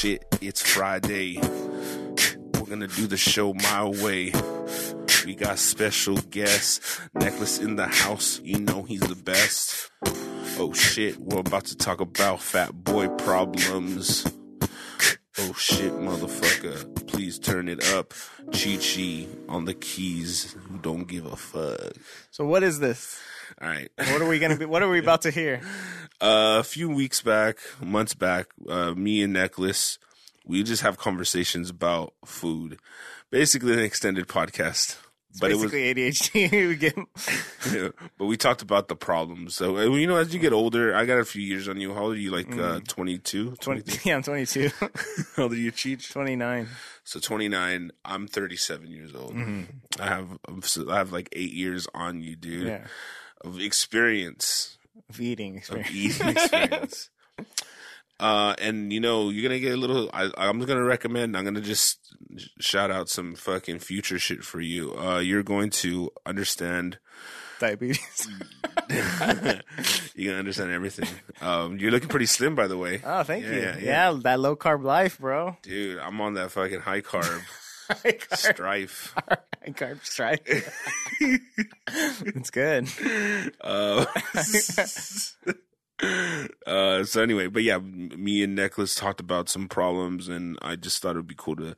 shit, it's Friday. We're gonna do the show my way. We got special guests, Neckless in the house. You know he's the best. Oh shit, we're about to talk about fat boy problems. Oh shit, motherfucker. Please turn it up. Chi Chi on the keys. Who don't give a fuck. So what is this? All right. What are we gonna be? What are we about to hear? Uh, a few weeks back, months back, uh, me and Neckless, we just have conversations about food. Basically, an extended podcast. But basically it was ADHD. we get, yeah, but we talked about the problems. So uh, you know, as you get older, I got a few years on you. How old are you? Like uh, 22? 20, yeah, I'm 22. How old are you, Cheech? 29. So 29. I'm 37 years old. Mm-hmm. I have I have like eight years on you, dude. Yeah. Of experience. Of eating experience. Of eating experience. Uh, and you know, you're gonna get a little. I, I'm gonna recommend. I'm gonna just shout out some fucking future shit for you. Uh, you're going to understand diabetes. you're gonna understand everything. Um, you're looking pretty slim, by the way. Oh, thank yeah, you. Yeah, yeah. yeah, that low carb life, bro. Dude, I'm on that fucking high carb. high carb. Strife. High carb strife. it's good. Uh, uh, so anyway, but yeah, me and Neckless talked about some problems, and I just thought it would be cool to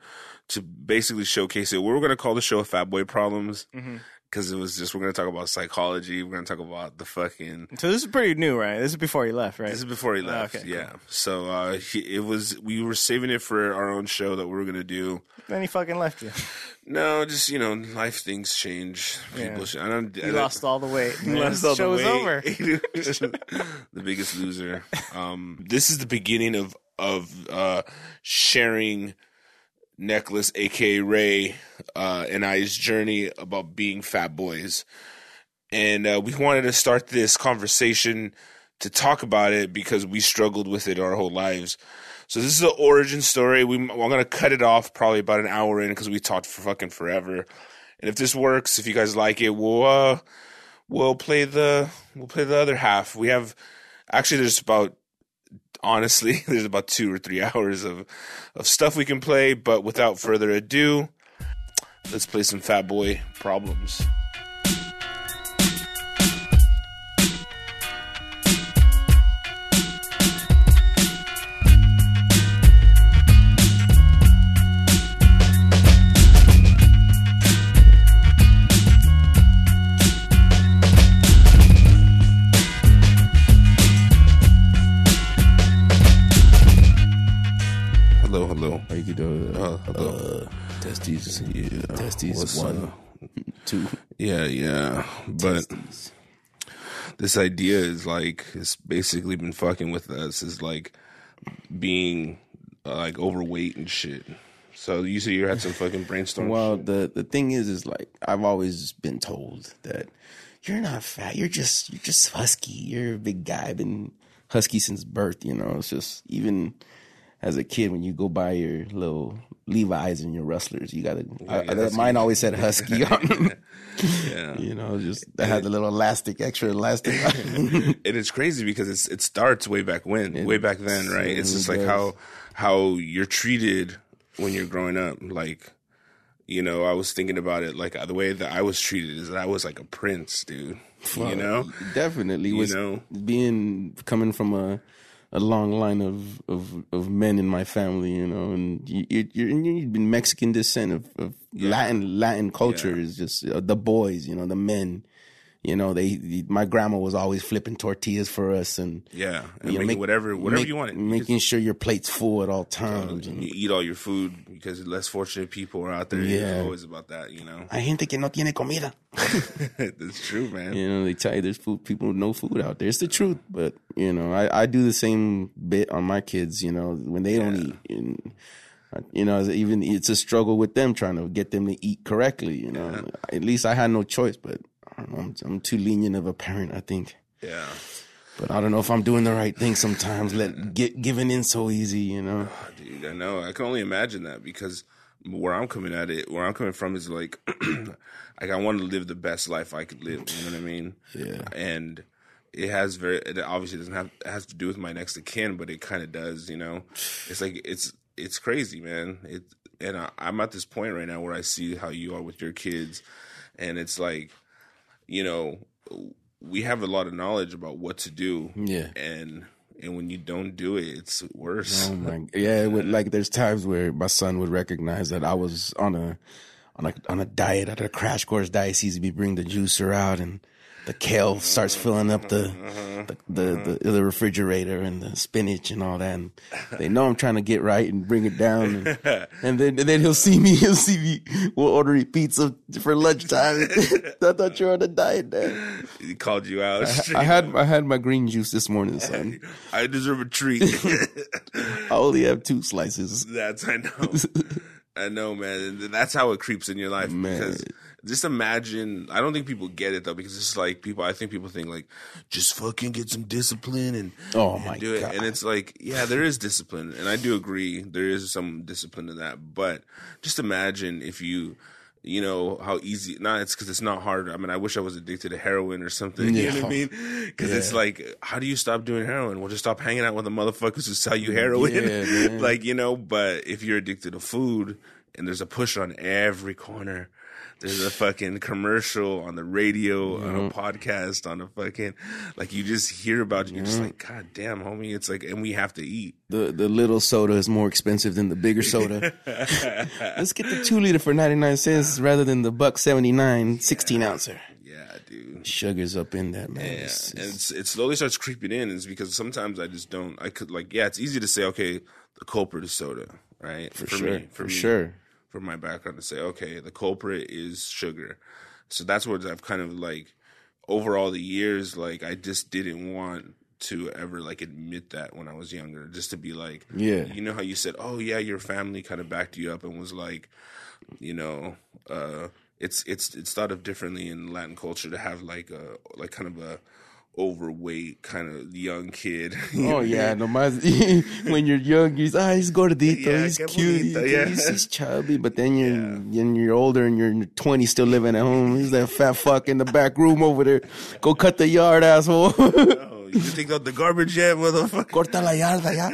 to basically showcase it. We are going to call the show "Fat Boy Problems" because it was just we're going to talk about psychology. We're going to talk about the fucking. So this is pretty new, right? This is before he left, right? This is before he left. Oh, okay, yeah. Cool. So uh, he, it was we were saving it for our own show that we were going to do. Then he fucking left you. No, just you know, life things change. People. I don't. You I, lost all the weight. You lost all the weight. over. the biggest loser. Um, this is the beginning of of uh, sharing Neckless, aka Ray, uh, and I's journey about being fat boys, and uh, we wanted to start this conversation to talk about it because we struggled with it our whole lives. So this is the origin story. We, I'm gonna cut it off probably about an hour in because we talked for fucking forever. And if this works, if you guys like it, we'll uh, we'll play the we'll play the other half. We have actually there's about honestly there's about two or three hours of of stuff we can play. But without further ado, let's play some Fat Boy Problems. One, two. Yeah, yeah. But this idea is like it's basically been fucking with us. Is like being uh, like overweight and shit. So you said you had some fucking brainstorm. Well, shit. the the thing is, is like I've always been told that you're not fat. You're just you're just husky. You're a big guy. I've been husky since birth. You know, it's just even as a kid when you go buy your little Levi's and your rustlers, you gotta. Yeah, I, mine always said husky on them. yeah, you know, just they had the little elastic, extra elastic. and it's crazy because it's it starts way back when, it, way back then, right? It's just like how how you're treated when you're growing up, like. You know, I was thinking about it like uh, the way that I was treated is that I was like a prince, dude. Well, you know, definitely you was know? being coming from a a long line of, of, of men in my family, you know, and you, you're, you've been Mexican descent of, of yeah. Latin, Latin culture yeah. is just uh, the boys, you know, the men, you know, they, my grandma was always flipping tortillas for us and yeah, and you know, make, whatever whatever make, you wanted, making sure your plate's full at all times. and you eat all your food because less fortunate people are out there. Yeah, it's always about that, you know. Hay gente que no tiene comida. That's true, man. You know, they tell you there's food, people with no food out there. It's the truth, but you know, I, I do the same bit on my kids. You know, when they don't eat. And, you know, even it's a struggle with them trying to get them to eat correctly. You know, yeah. at least I had no choice, but I'm, I'm too lenient of a parent, I think. Yeah. But I don't know if I'm doing the right thing sometimes. Let get giving in so easy, you know. Oh, dude, I know. I can only imagine that because where I'm coming at it, where I'm coming from is like, like I want to live the best life I could live. You know what I mean? Yeah. And it has very. It obviously doesn't have has to do with my next of kin, but it kind of does. You know, it's like it's it's crazy, man. It and I, I'm at this point right now where I see how you are with your kids, and it's like, you know, we have a lot of knowledge about what to do, Yeah. and and when you don't do it, it's worse. Oh my, yeah. It would, like there's times where my son would recognize that I was on a on a on a diet at a crash course diet. He sees me bring the juicer out and the kale starts filling up the mm-hmm, mm-hmm. the, the, the the refrigerator and the spinach and all that. And they know I'm trying to get right and bring it down. And, and then and then he'll see me. He'll see me. We'll order a pizza for lunchtime. I thought you were on a diet, Dad. He called you out. I had I had my green juice this morning, son. I deserve a treat. I only have two slices. That's I know. I know, man. That's how it creeps in your life Man. because just imagine. I don't think people get it though because it's like people. I think people think like just fucking get some discipline and Oh and my do it. God. And it's like, yeah, there is discipline, and I do agree there is some discipline to that. But just imagine if you. You know how easy? Not it's because it's not hard. I mean, I wish I was addicted to heroin or something. You know what I mean? Because it's like, how do you stop doing heroin? Well, just stop hanging out with the motherfuckers who sell you heroin. Yeah, like you know, but if you're addicted to food and there's a push on every corner, there's a fucking commercial on the radio, on a podcast, on a fucking like you just hear about it. You're just like, God damn, homie. It's like, and we have to eat. The the little soda is more expensive than the bigger soda. Let's get the two liter for ninety nine cents rather than the buck seventy nine 16 ouncer. Yeah, dude. Sugar's up in that man. Yeah, It's- and it's- it's, it slowly starts creeping in. Is because sometimes I just don't. I could like, yeah, it's easy to say, okay, the culprit is soda, right? for, sure, me, for me, sure. For my background to say, okay, the culprit is sugar. So that's what I've kind of like over all the years, like I just didn't want to ever like admit that when I was younger, just to be like, Yeah. you know how you said, oh yeah, your family kind of backed you up and was like, you know, uh, it's it's it's thought of differently in Latin culture to have like a like kind of a overweight kind of young kid. Oh yeah, no my when you're young, you're ah, he's gordito, Yeah, he's cute, he's, yeah. he's, he's chubby. But then you're when you're older and you're in your 20s, still living at home. He's that fat fuck in the back room over there. Go cut the yard, asshole. oh, you think out the garbage yet, motherfucker? Corta la yarda, ya.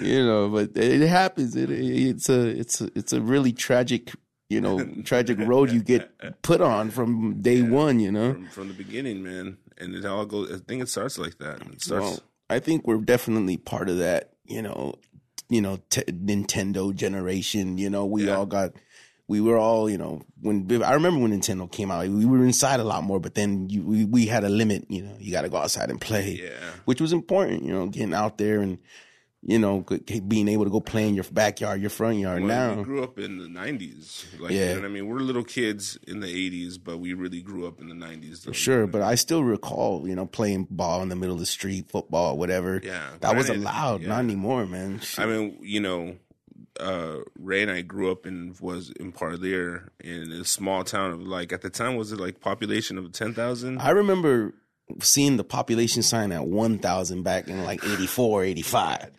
you know, but it happens. It, it's a it's a it's a really tragic, you know, tragic road you get put on from day one. You know. from, from the beginning, man. And it all goes. I think it starts like that. It starts. Well, I think we're definitely part of that. You know, you know, t- Nintendo generation. You know, we Yeah. all got. We were all, you know, when I remember when Nintendo came out, we were inside a lot more. But then you, we we had a limit. You know, you got to go outside and play, yeah. which was important. You know, getting out there and you know being able to go play in your backyard, your front yard. Well, we grew up in the '90s. Like, Yeah. you know I mean, we're little kids in the '80s, but we really grew up in the '90s. Though. sure, but I still recall, you know, playing ball in the middle of the street, football, whatever. Yeah, that was allowed. yeah. Not anymore, man. I mean, you know, uh, Ray and I grew up in was in Parlier in a small town of like at the time was it like population of ten thousand? I remember seeing the population sign at 1,000 back in like 84, 85.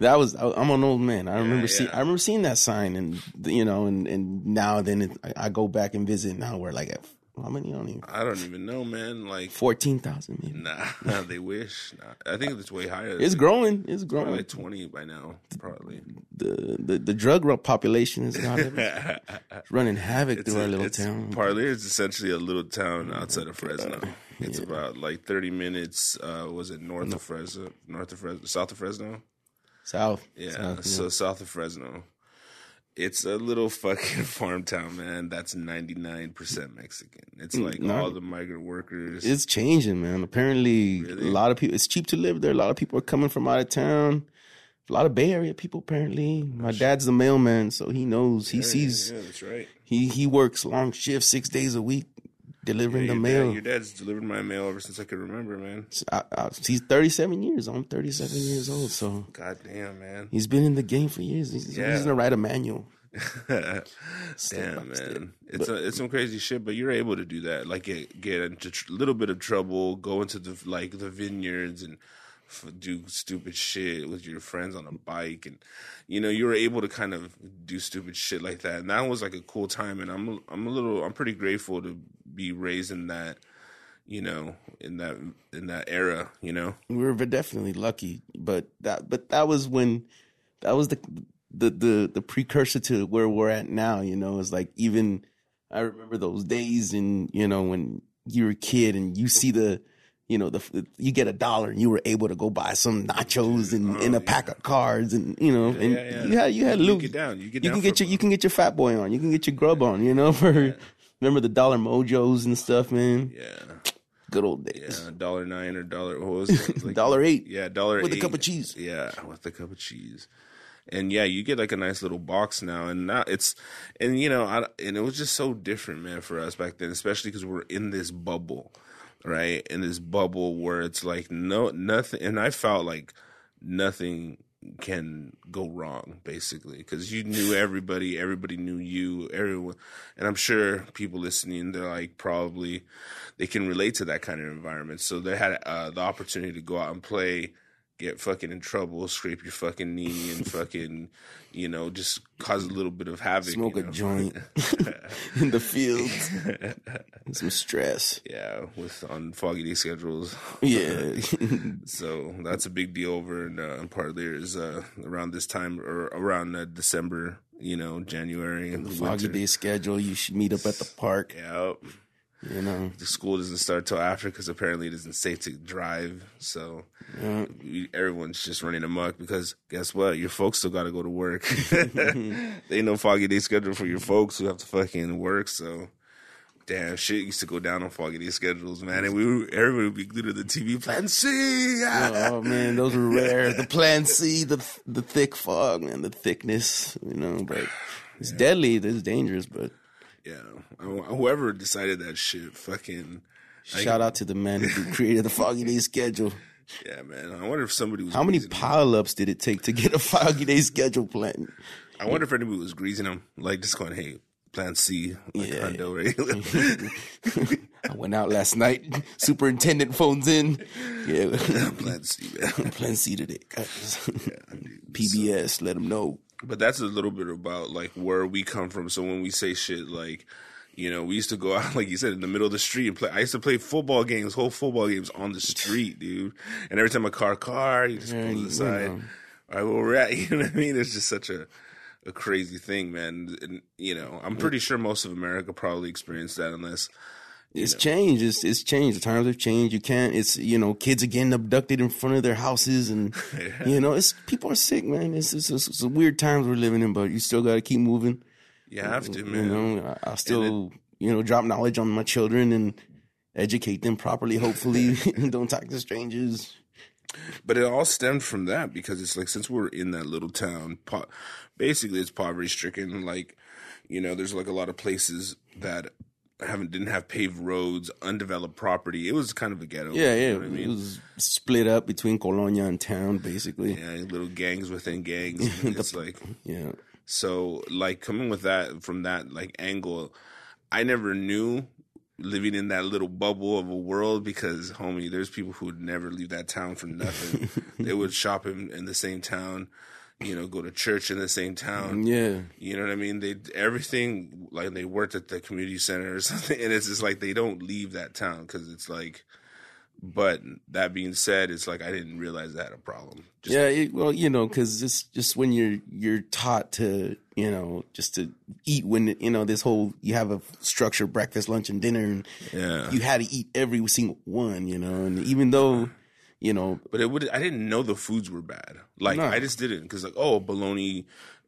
That was, I'm an old man. I remember seeing, yeah. I remember seeing that sign and, you know, and, and now then it, I, I go back and visit now we're like at, how many? I don't even, I don't even know, man. Like, 14,000 maybe. nah, nah they wish. Nah, I think it's way higher. It's growing. It's growing. probably like twenty by now, probably. the, the, the drug population is not running havoc through our little it's, town. Parlier is essentially a little town outside of Fresno. It's about like thirty minutes. Uh, was it north of Fresno? North of Fresno? South of Fresno? South. Yeah, South, so south of Fresno. It's a little fucking farm town, man. That's ninety nine percent Mexican. It's mm, like no. all the migrant workers. It's changing, man. Apparently, Really? a lot of people. It's cheap to live there. A lot of people are coming from out of town. A lot of Bay Area people. Apparently, my dad's the mailman, so he knows. He Yeah, sees. Yeah, that's right. He he works long shifts, six days a week, delivering Yeah, the mail. dad, your dad's delivered my mail ever since I could remember, man. I, I, he's thirty seven years. I'm thirty seven years old, so God damn, man. he's been in the game for years. He's, Yeah. he's gonna write a manual. Damn, man, it's a, it's some crazy shit. But you're able to do that, like get get into a little bit of trouble, go into the like the vineyards and f- do stupid shit with your friends on a bike, and you know you were able to kind of do stupid shit like that. And that was like a cool time. And I'm I'm a little I'm pretty grateful to be raised in that, you know, in that in that era. You know, we were definitely lucky, but that but that was when that was the the the the precursor to where we're at now. You know, it's like even I remember those days, and you know when you were a kid and you see the. You know, the you get a dollar and you were able to go buy some nachos and, oh, and a pack of cards and you know and yeah, yeah. you had you had You loot. get down. You get You can get your you can get your fat boy on. You can get your grub on. You know, for remember the dollar mojos and stuff, man. Yeah, Good old days. yeah, dollar nine or dollar. What was it? Like, Dollar eight. Yeah, dollar With a cup of cheese. Yeah, with a cup of cheese. And yeah, you get like a nice little box now, and now it's, and you know, I, and it was just so different, man, for us back then, especially because we're in this bubble, right? In this bubble where it's like no nothing, and I felt like nothing can go wrong basically because you knew everybody everybody knew you everyone and i'm sure people listening they're like probably they can relate to that kind of environment. So they had uh, the opportunity to go out and play get fucking in trouble scrape your fucking knee and fucking you know just cause a little bit of havoc Smoke you a joint in the field, Some stress. yeah with on foggy day schedules Yeah. So that's a big deal over in, uh, in Parliers uh, around this time or around uh, December, you know, January and Foggy day schedule. You should meet up at the park. Yeah, You know. the school doesn't start till after because apparently it isn't safe to drive. So Yeah. we, everyone's just running amok because guess what? Your folks still got to go to work. they ain't no foggy day schedule for your folks who have to fucking work. So. Damn, shit used to go down on foggy day schedules, man, and we were, everybody would be glued to the TV. Plan C, oh, oh man, those were rare. The Plan C, the the thick fog, man, the thickness. You know, but it's deadly. It's dangerous. But Yeah, whoever decided that shit, fucking shout out to the man who created the Foggy Day schedule. yeah, man. I wonder if somebody was How many pile ups did it take to get a Foggy Day schedule plan? I wonder if anybody was greasing them, like just going, "Hey, Plan C, like Yeah. Hondo, right? I went out last night. Superintendent phones in. Yeah, Plan C, man." Plan C today, guys. PBS, let them know. But that's a little bit about like where we come from. So when we say shit like. You know, we used to go out, like you said, in the middle of the street and play. I used to play football games, whole football games on the street, dude. And every time a car, car, you just pull to you the side. know. All right, well, we're at, you know what I mean? It's just such a, a crazy thing, man. And, you know, I'm pretty sure most of America probably experienced that unless, It's changed. It's it's changed. The times have changed. You can't. It's you know, kids are getting abducted in front of their houses, and you know, it's people are sick, man. It's it's, it's, it's weird times we're living in, but you still got to keep moving. you have to, You man. know, I, I'll still you know drop knowledge on my children and educate them properly. Hopefully, don't talk to strangers. But it all stemmed from that because it's like since we're in that little town, po- basically it's poverty stricken. Like, you know, there's like a lot of places that haven't didn't have paved roads, undeveloped property. It was kind of a ghetto. Yeah, yeah. You know I It was split up between Colonia and town, basically. Yeah, little gangs within gangs. It's like Yeah. So like coming with that from that like angle, I never knew living in that little bubble of a world because homie, there's people who would never leave that town for nothing. they would shop in, in the same town, you know, go to church in the same town. Mm, yeah. You know what I mean? They everything like they worked at the community center or something, and it's just like they don't leave that town because it's like. But that being said, it's like I didn't realize I had a problem. Just yeah, it, well, you know, because just just when you're you're taught to, you know, just to eat when you know this whole you have a structured breakfast, lunch, and dinner, and yeah. you had to eat every single one, you know, and even though, you know, But it would. I didn't know the foods were bad. Like No. I just didn't because like oh bologna,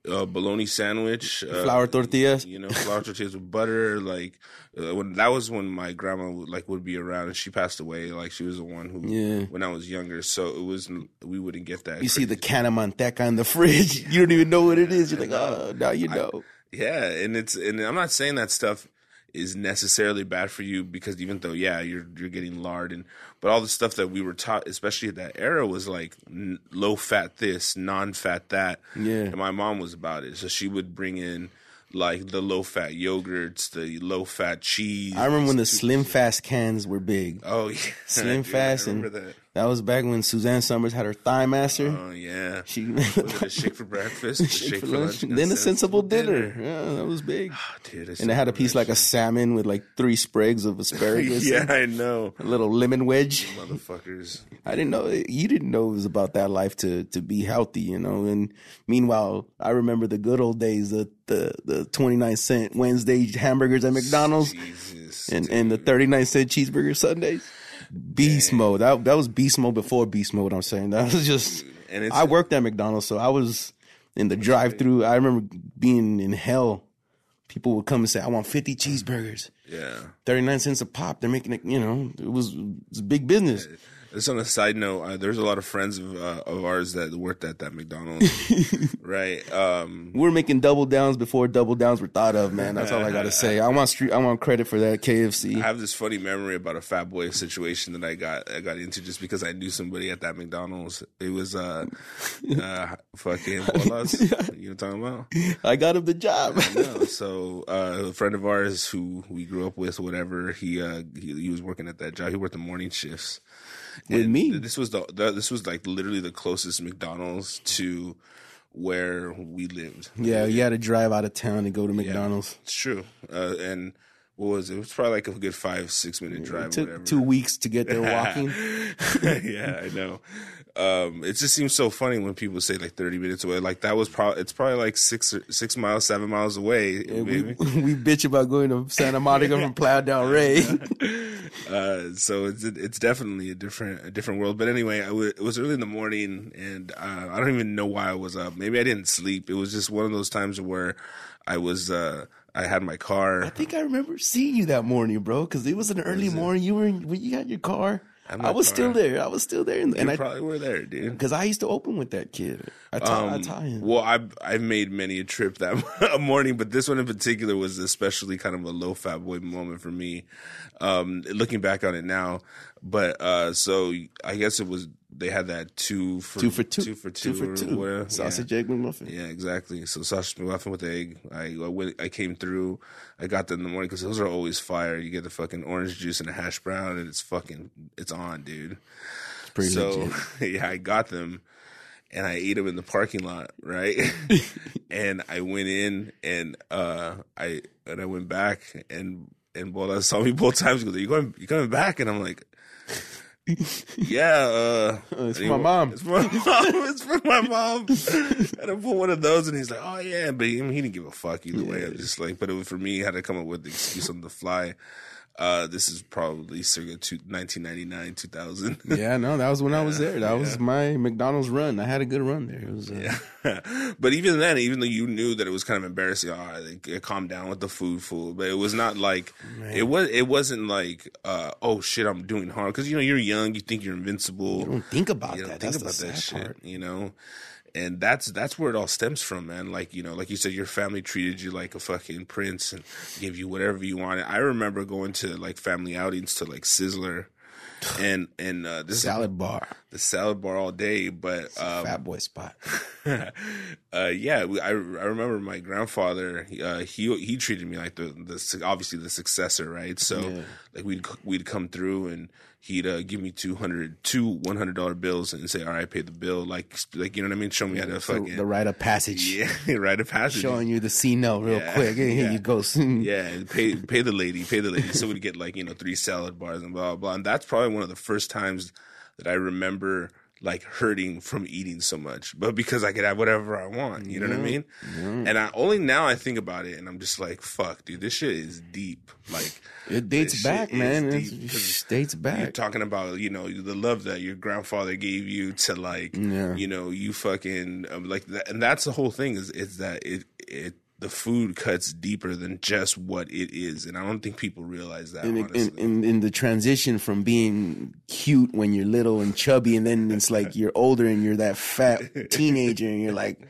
uh, bologna sandwich, uh, flour tortillas, You know, flour tortillas with butter. Like uh, when that was when my grandma would, like would be around, and she passed away. Like she was the one who Yeah. when I was younger. So it was we wouldn't get that. you see the can of manteca in the fridge, you don't even know what it is. You're like, oh, now you know. Yeah, and it's and I'm not saying that stuff is necessarily bad for you because even though yeah you're you're getting lard and but all the stuff that we were taught especially at that era was like n- low fat this non fat that. Yeah. and my mom was about it. So she would bring in like the low fat yogurts the low fat cheese. I remember when the Slim Fast cans were big. oh yeah. Slim Dude, Fast and that That was back when Suzanne Somers had her thigh master. Oh yeah. she Was it a shake for breakfast, a shake shake for lunch, lunch, then a sensible dinner. Yeah, that was big. Oh, dude, And it had a piece like a salmon with like three sprigs of asparagus. yeah, I know. A little lemon wedge. Motherfuckers. I didn't know you didn't know it was about that life to to be healthy, you know. And meanwhile, I remember the good old days, the the the twenty nine cent Wednesday hamburgers at McDonald's Jesus. and and the thirty nine cent cheeseburger Sundays. Beast mode. That that was beast mode before beast mode. I'm saying that was just. And it's I worked at McDonald's, so I was in the drive through. I remember being in hell. People would come and say, "I want fifty cheeseburgers, yeah. thirty nine cents a pop." They're making it. You know, it was it's big business. Just on a side note, uh, there's a lot of friends of uh, of ours that worked at that McDonald's, right? Um, We're making double downs before double downs were thought of, man. That's all I gotta say. I want street. I want credit for that KFC. I have this funny memory about a Fat Boy situation that I got I got into just because I knew somebody at that McDonald's. It was uh, uh fucking bolas. You know what I'm talking about? I got him the job. So uh, a friend of ours who we grew up with, whatever, he uh he, he was working at that job. He worked the morning shifts. With And me? this was the, the this was like literally the closest McDonald's to where we lived. yeah, you had to drive out of town to go to McDonald's. It's true. Uh, and what was it? It was probably like a good five six minute drive. It took whatever. two weeks to get there walking. yeah, I know. Um, it just seems so funny when people say like 30 minutes away. Like that was probably it's probably like six or six miles, seven miles away. we, maybe. we bitch about going to Santa Monica from Playa del Rey. Uh, so it's it's definitely a different a different world. But anyway, I w- it was early in the morning, and uh, I don't even know why I was up. Maybe I didn't sleep. It was just one of those times where I was uh, I had my car. I think I remember seeing you that morning, bro, because it was an early morning. You were in, when you got your car. I was still there. I was still there, and, You I probably were there, dude. because I used to open with that kid. I taught, I Um, taught him. Well, I've I've made many a trip that morning, but this one in particular was especially kind of a low fat boy moment for me. Um, looking back on it now, but uh, so I guess it was they had that two for two for two, two for two, for two. whatever. Sausage egg McMuffin. Yeah. yeah, exactly. So sausage McMuffin with egg. I I, went, I came through. I got them in the morning because those are always fire. You get the fucking orange juice and a hash brown, and it's fucking it's on, dude. Pretty so yeah, I got them and I ate them in the parking lot, right? and I went in and uh I and I went back and and Bola saw me both times. Goes, "You going? You coming back?" And I'm like, "Yeah, uh, It's for my mom. It's for my mom. It's for my mom." I put one of those, and he's like, "Oh yeah," but he, I mean, he didn't give a fuck either way. I'm just like, but it was for me. I had to come up with the excuse on the fly. Uh, this is probably circa two, 1999, 2000. Yeah, no, that was when I was there. That was my McDonald's run. I had a good run there. It was, uh, Yeah. but even then, even though you knew that it was kind of embarrassing, oh, they calm down with the food, food. But it was not like it was. It wasn't like, uh, oh shit, I'm doing hard because you know you're young, you think you're invincible. you don't think about You that. think That's about the that shit, part. you know. And that's that's where it all stems from, man. Like you know, like you said, your family treated you like a fucking prince and gave you whatever you wanted. I remember going to like family outings to like Sizzler, and and uh, this is Salad bar, the salad bar all day. But um, fat boy spot. uh, yeah, I I remember my grandfather. Uh, he he treated me like the the obviously the successor, right? So Yeah. like we'd we'd come through and he'd uh, give me 200 two one hundred dollar bills and say, "All right, pay the bill." Like like you know what I mean? Show me how to The, fucking the rite of passage, yeah, rite of passage. showing you the C note real Yeah, quick. And here yeah. you go. Yeah, pay pay the lady, pay the lady. So we'd get like you know three salad bars and blah blah blah. And that's probably one of the first times that I remember like hurting from eating so much, but because I could have whatever I want. You know what I mean? And I only now I think about it, and I'm just like, fuck, dude, this shit is deep. Like It dates back, man. 'cause dates You're back. talking about you know the love that your grandfather gave you to like Yeah. you know you fucking um, like that, and that's the whole thing is is that it it the food cuts deeper than just what it is, and I don't think people realize that. in, honestly. in, in, in the transition from being cute when you're little and chubby, and then it's like you're older and you're that fat teenager, and you're like,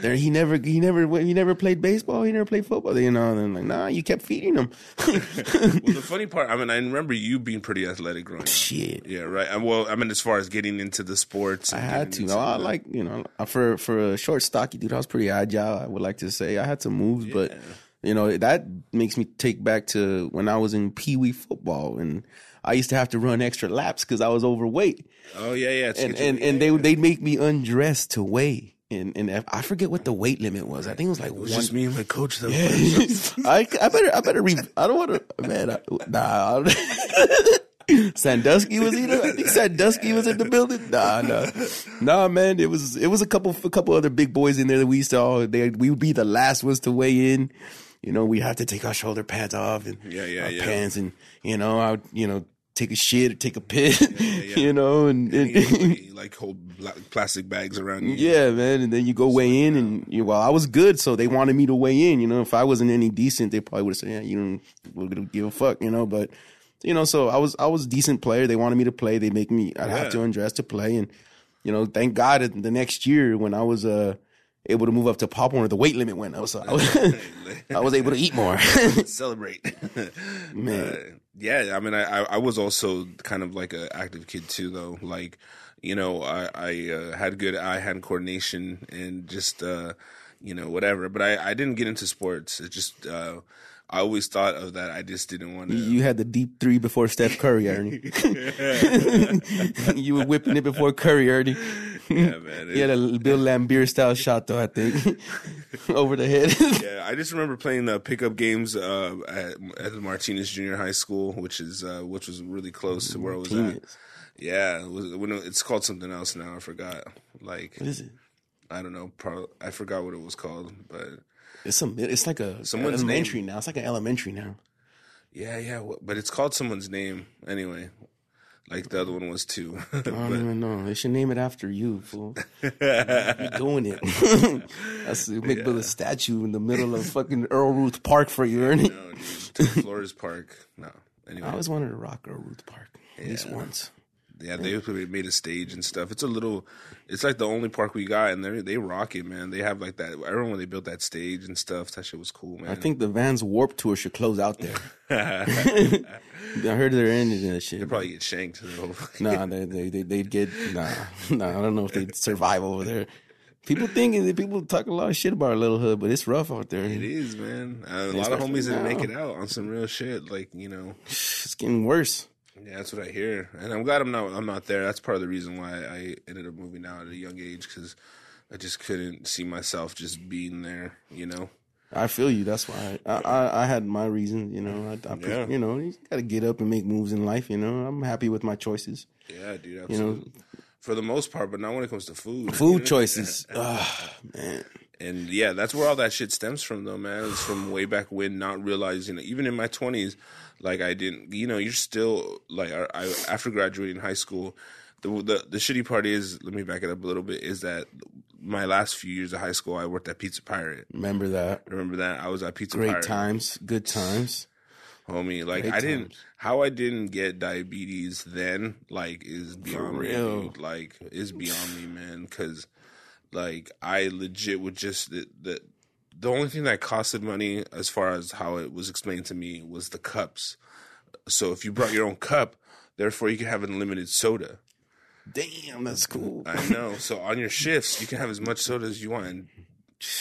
there he never he never he never played baseball, he never played football, you know. And I'm like, nah, you kept feeding him. well, the funny part, I mean, I remember you being pretty athletic growing up. Shit. Yeah, right. Well, I mean, as far as getting into the sports, I had to. into I like you know for for a short stocky dude. I was pretty agile. I would like to say I had some moves, but You know, that makes me take back to when I was in Pee Wee football and I used to have to run extra laps because I was overweight. Oh yeah, yeah. And and, and they they'd make me undress to weigh. And and I forget what the weight limit was. I think it was like it was one. just me and my coach though. I I better I better re, I don't want to man I, nah. Sandusky was either I think Sandusky was in the building. Nah, nah, nah, man. It was it was a couple a couple other big boys in there that we used to all they we would be the last ones to weigh in. You know, we have to take our shoulder pads off and Yeah, yeah, our yeah. pants and you know I would you know take a shit or take a piss. you know and, and Anybody, like hold plastic bags around you. yeah, man. And then you go weigh in, and you, well, I was good, so they wanted me to weigh in. You know, if I wasn't any decent, they probably would have said, "Yeah, you don't, we're gonna give a fuck," you know. But you know, so I was, I was a decent player. They wanted me to play. They make me, I'd Yeah. have to undress to play, and you know, thank God, the next year when I was uh able to move up to Pop Warner, the weight limit went up, so I was, I was able to eat more. celebrate. Man. Uh, yeah, I mean, I, I I was also kind of like an active kid too, though. Like, you know, I I uh, had good eye hand coordination and just uh, you know whatever. But I I didn't get into sports. It just uh, I always thought of that. I just didn't want to. You had the deep three before Steph Curry, Ernie. you were whipping it before Curry, Ernie. yeah, man. He had a Bill Laimbeer style shot though, I think, over the head. Yeah, I just remember playing the pickup games uh, at, at the Martinez Junior High School, which is uh, which was really close to where I was at. Yeah, it was, when it- it's called something else now. I forgot. Like What is it? I don't know. Pro, I forgot what it was called, but It's some. It's like a Someone's elementary now. It's like an elementary now. yeah, yeah. But it's called someone's name anyway. Like the other one was too. I don't even know. They should name it after you, fool. You're doing it. That's make build a statue in the middle of fucking Earl Ruth Park for you, Ernie. no, dude. Flores Park. No. Anyway, I always wanted to rock Earl Ruth Park at least once. Yeah, they made a stage and stuff. It's a little. It's like the only park we got, and they they rock it, man. They have like that. I remember when they built that stage and stuff. That shit was cool, man. I think the Vans Warp Tour should close out there. I heard they're ending that shit. They probably get shanked. Nah, they they they they'd get nah nah. I don't know if they'd survive over there. People think people talk a lot of shit about our little hood, but it's rough out there. It is, man. Uh, a lot of homies didn't make it out on some real shit. Like you know, It's getting worse. Yeah, that's what I hear, and I'm glad I'm not. I'm not there. That's part of the reason why I ended up moving out at a young age because I just couldn't see myself just being there. You know. I feel you. That's why I I, I had my reasons. You know, I, I Yeah. you know you got to get up and make moves in life. You know, I'm happy with my choices. Yeah, dude. You know, For the most part, but not when it comes to food. food choices. Ah, man. And yeah, that's where all that shit stems from, though, man. It's from way back when, not realizing, even in my twenties, like I didn't, you know, you're still like, I, I after graduating high school, the, the the shitty part is, let me back it up a little bit, is that my last few years of high school, I worked at Pizza Pirate. Remember that? Remember that? I was at Pizza Pirate. Great Pirate, times, good times. homie. Like Great I didn't, how I didn't get diabetes then, like, is beyond me. real. dude. Like, is beyond me, man. Because like I legit would just the, the the only thing that costed money as far as how it was explained to me was the cups. So if you brought your own cup, therefore you could have unlimited soda. Damn, that's cool. I know. so on your shifts, you can have as much soda as you want. And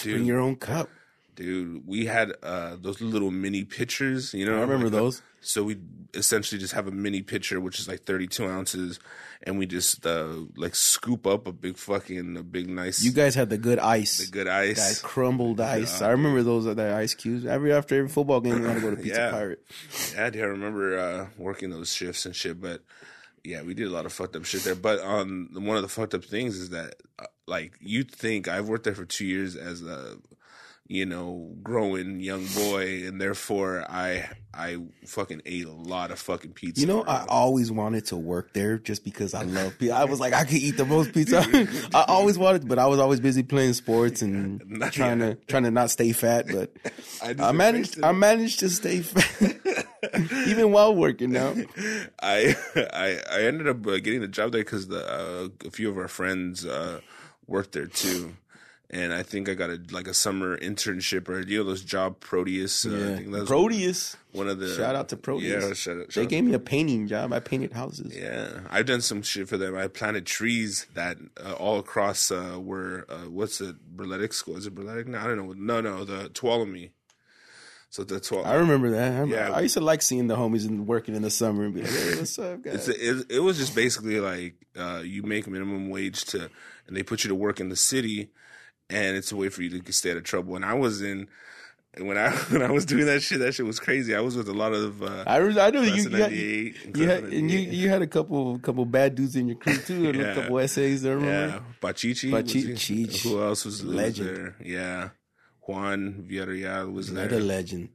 Bring your own cup. dude, we had uh, those little mini pitchers. You know, I remember like those. So we essentially just have a mini pitcher, which is like 32 ounces, and we just uh, like scoop up a big fucking a big nice You guys had the good ice. the good ice, That crumbled ice. I remember those that ice cubes. Every after every football game, we had to go to Pizza Yeah. Pirate. Yeah, dude, I remember uh, working those shifts and shit, but yeah, we did a lot of fucked up shit there. But um, one of the fucked up things is that, uh, like, you'd think I've worked there for two years as a, you know, growing young boy, and therefore I I fucking ate a lot of fucking pizza. You know. I always wanted to work there just because I love pizza. I was like, I could eat the most pizza. I always wanted, but I was always busy playing sports and Not trying to trying to not stay fat. But I I managed. I managed to stay fat, even while working. Now, I I I ended up uh, getting the job there because the uh, a few of our friends uh, worked there too, and I think I got a like a summer internship or you know those job Proteus. Uh, I yeah. think that was Proteus. one of the Shout out to Proteus. Yeah, shout out. They out. gave me a painting job. I painted houses. Yeah, I've done some shit for them. I planted trees that uh, all across uh, were uh, what's it? Burletic School? Is it Burletic? No, I don't know. No, no, the Tuolumne. So that's why I remember that. I, remember- Yeah. I used to like seeing the homies and working in the summer and be like, "Hey, what's up, guys?" It's it, it was just basically like uh, you make minimum wage to, and they put you to work in the city, and it's a way for you to stay out of trouble. And I was in when I when I was doing that shit, that shit was crazy. I was with a lot of uh, I, re- I know you, you, had, 98 and you had, and you you had a couple couple bad dudes in your crew too, and Yeah. a couple essays. I yeah, remember. Bachichi, was Bachi- he? Cheech. who else was, was Legend. there? Yeah, Juan Villarreal was there. Another legend.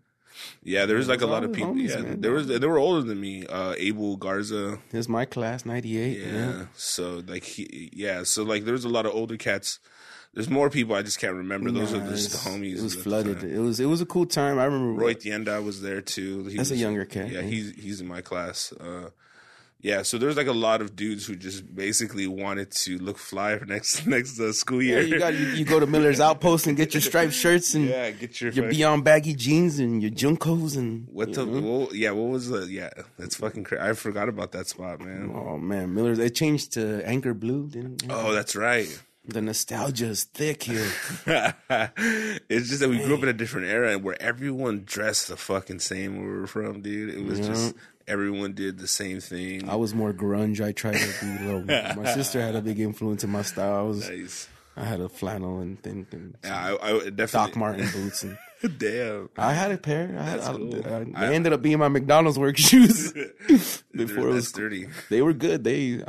Yeah, there was like a lot of people. homies, yeah, man. there was they were older than me. Uh, Abel Garza. This my class, ninety eight. Yeah. Yeah. So like he, yeah. So like there's a lot of older cats. There's more people I just can't remember. Those Nah, are just the homies. It was flooded. time. It was it was a cool time. I remember Roy Tienda was there too. He That's a younger kid. Yeah, yeah. he's he's in my class. Uh, yeah, so there's like a lot of dudes who just basically wanted to look fly for next next uh, school Yeah, year. you got you, you go to Miller's Outpost and get your striped shirts and yeah, get your your Beyond baggy jeans and your JNCOs and What the? What, yeah, what was the? Yeah, that's fucking crazy. I forgot about that spot, man. Oh man, Miller's it changed to Anchor Blue. Didn't it? Oh, that's right. The nostalgia is thick here. it's just that we grew up in a different era where everyone dressed the fucking same where we were from, dude. It was just everyone did the same thing. I was more grunge. I tried to be a little. My sister had a big influence in my style. I was nice. I had a flannel and thing and Yeah, I, I definitely. Doc Marten boots and Damn. I had a pair. I had, I- cool. I- I- ended up being my McDonald's work shoes. Before it was, dirty. they were good. They,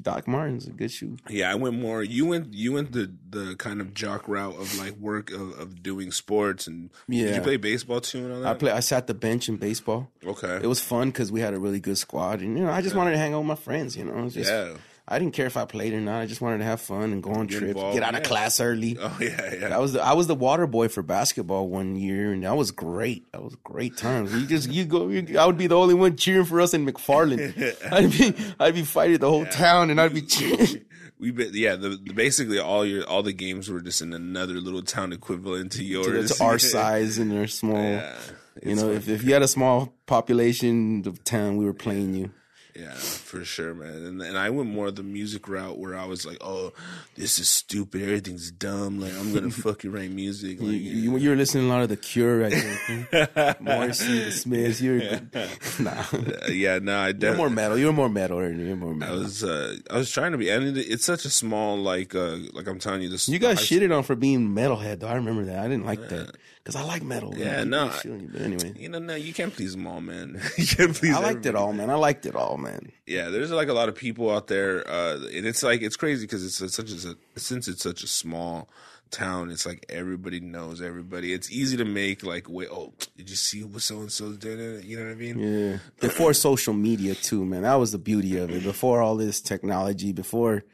Doc Martens a good shoe. Yeah, I went more. You went. You went the the kind of jock route of like work of, of doing sports and. Did Yeah. you play baseball too and all that? I play. I sat the bench in baseball. Okay. It was fun because we had a really good squad, and you know, I just wanted to hang out with my friends. You know, just, Yeah. I didn't care if I played or not. I just wanted to have fun and go on Get trips, involved, get out of class early. Oh yeah, yeah. I was the I was the water boy for basketball one year, and that was great. That was great times. You just you go. You, I would be the only one cheering for us in McFarland. I'd be I'd be fighting the whole town, and I'd be cheering. we been yeah. The, the basically all your all the games were just in another little town equivalent to yours. to our size and their small. Yeah, you it's know, if, if you had a small population of town, we were playing you. Yeah, for sure, man. And and I went more the music route where I was like, oh, this is stupid. Everything's dumb. Like I'm gonna fucking write music. You, Like, you, you were listening a lot of The Cure, I think. Morrissey, The Smiths. You're nah. uh, yeah, no, I You're definitely. more metal. You're more metal. You're more metal. I was uh, I was trying to be, and it, it's such a small like uh like I'm telling you this. You got shitted on for being metalhead, though. I remember that. I didn't like that because I like metal. Yeah, man. no, People shit on you, But anyway, You know, no, you can't please them all, man. you can't please. I liked it all, man. I liked it all, man. Yeah, there's like a lot of people out there, uh, and it's like it's crazy because it's, it's such a since it's such a small town. It's like everybody knows everybody. It's easy to make like, wait, oh, did you see what so and so's doing? You know what I mean? Yeah. Before social media, too, man. That was the beauty of it. Before all this technology, before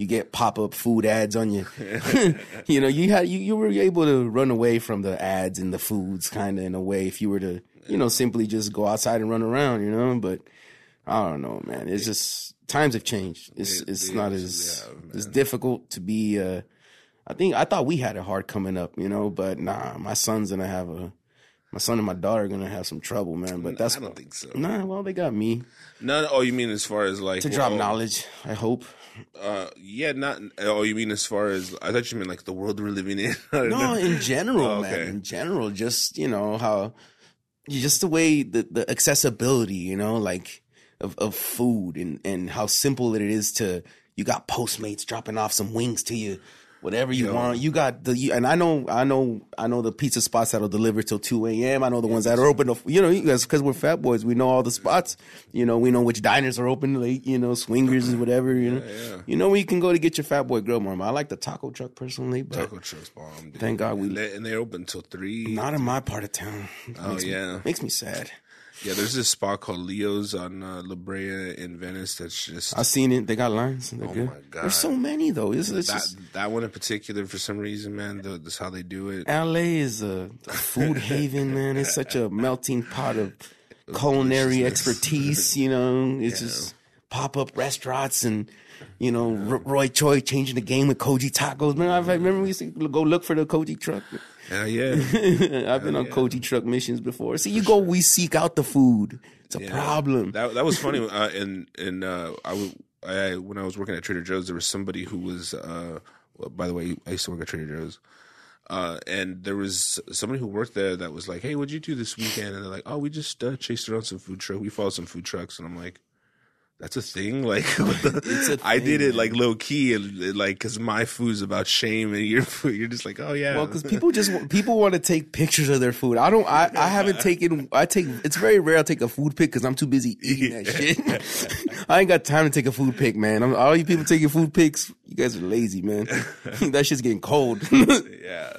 you get pop up food ads on you, you know, you had you, you were able to run away from the ads and the foods, kind of in a way, if you were to, you know, simply just go outside and run around, you know. But I don't know, man. It's just times have changed. It's it's not as it's difficult to be. uh I think I thought we had it hard coming up, you know, but nah, my son's gonna have a. My son and my daughter are gonna have some trouble, man. But that's I don't think so. Nah, well, they got me No, oh, you mean as far as like to drop knowledge. I hope. Uh, yeah, not. Oh, you mean as far as I thought you meant like the world we're living in. No, know. in general, Oh, man. In general, just you know how, just the way the the accessibility, you know, like of of food and and how simple it is to. You got Postmates dropping off some wings to you. Whatever you Yo. want, you got the you, and I know, I know, I know the pizza spots that'll deliver till two a.m. I know the ones that are open. To, you know, because we're fat boys, we know all the spots. You know, we know which diners are open late. You know, swingers and whatever. You know, yeah. you know where you can go to get your fat boy grill, mama. I like the taco truck personally, but Taco truck's bomb. Dude. Thank God we- and, they, and they're open till three. not in my part of town. oh Makes me- yeah, makes me sad. Yeah. There's this spot called Leo's on uh, La Brea in Venice. That's just I've seen it. They got lines. They're good. Oh my God. There's so many though. It's, it's that just, that one in particular. For some reason, man, the, that's how they do it. LA is a, food haven, man. It's such a melting pot of culinary expertise. You know, it's just pop up restaurants and. You know, R- Roy Choi changing the game with Kogi tacos. Man, I remember we used to go look for the Kogi truck. Yeah, yeah. I've been on Kogi truck missions before. See, you go, we seek out the food. It's a problem. That that was funny. Uh, and and uh, I, w- I when I was working at Trader Joe's, there was somebody who was. Uh, well, by the way, I used to work at Trader Joe's. Uh, and there was somebody who worked there that was like, "Hey, what'd you do this weekend?" And they're like, "Oh, we just uh, chased around some food truck. We followed some food trucks." And I'm like, "That's a thing." Like, what the- It's a I did it like low key and and, like because my food's about shame, and your food, you're just like, "Oh yeah." Well, because people just people want to take pictures of their food. I don't. I, I haven't taken. I take. It's very rare I take a food pic because I'm too busy eating that shit. I ain't got time to take a food pic, man. I'm, all you people taking food pics, you guys are lazy, man. that shit's getting cold. yeah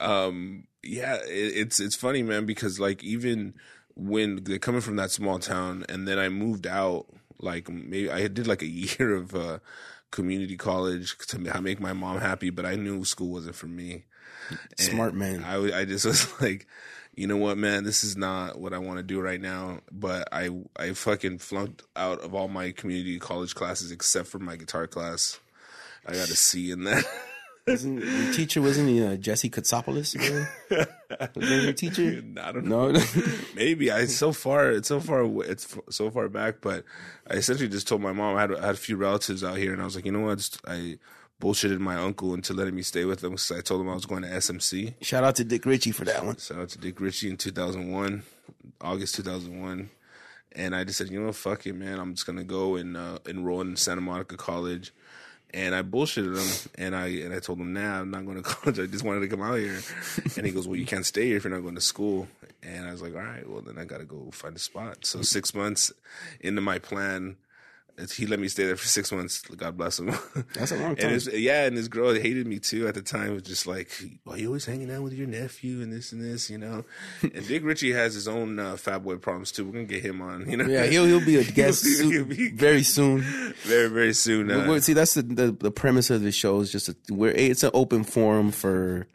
um yeah it, it's it's funny man because like even when they're coming from that small town and then i moved out like maybe i did like a year of uh community college to make my mom happy but i knew school wasn't for me. Smart And man. I just was like you know what man? This is not what i want to do right now. But i i fucking flunked out of all my community college classes except for my guitar class. I got a c in that Wasn't your teacher wasn't he uh, Jesse Katsopolis? Was that your teacher? I don't know. No. Maybe I so far it's so far it's so far back, but I essentially just told my mom I had I had a few relatives out here, and I was like, you know what, Just- I bullshitted my uncle into letting me stay with them because I told him I was going to SMC. Shout out to Dick Ritchie for that one. Shout out to Dick Ritchie in 2001, August 2001. And I just said, you know what, fuck it, man. I'm just gonna go and uh, enroll in Santa Monica College. And I bullshitted him, and I and I told him, "Nah, I'm not going to college. I just wanted to come out here." And he goes, "Well, you can't stay here if you're not going to school." And I was like, "All right, well then I got to go find a spot." So six months into my plan, he let me stay there for six months. God bless him. That's a long And time. his, yeah, and this girl hated me too at the time. It Was just like, "Why you always hanging out with your nephew and this and this?" You know. And Dick Ritchie has his own uh, fat boy problems too. We're gonna get him on. You know. Yeah, he'll he'll be a guest He'll soon, be- very soon. very very soon. Uh, see, that's the, the the premise of the show is just a, where it's an open forum for,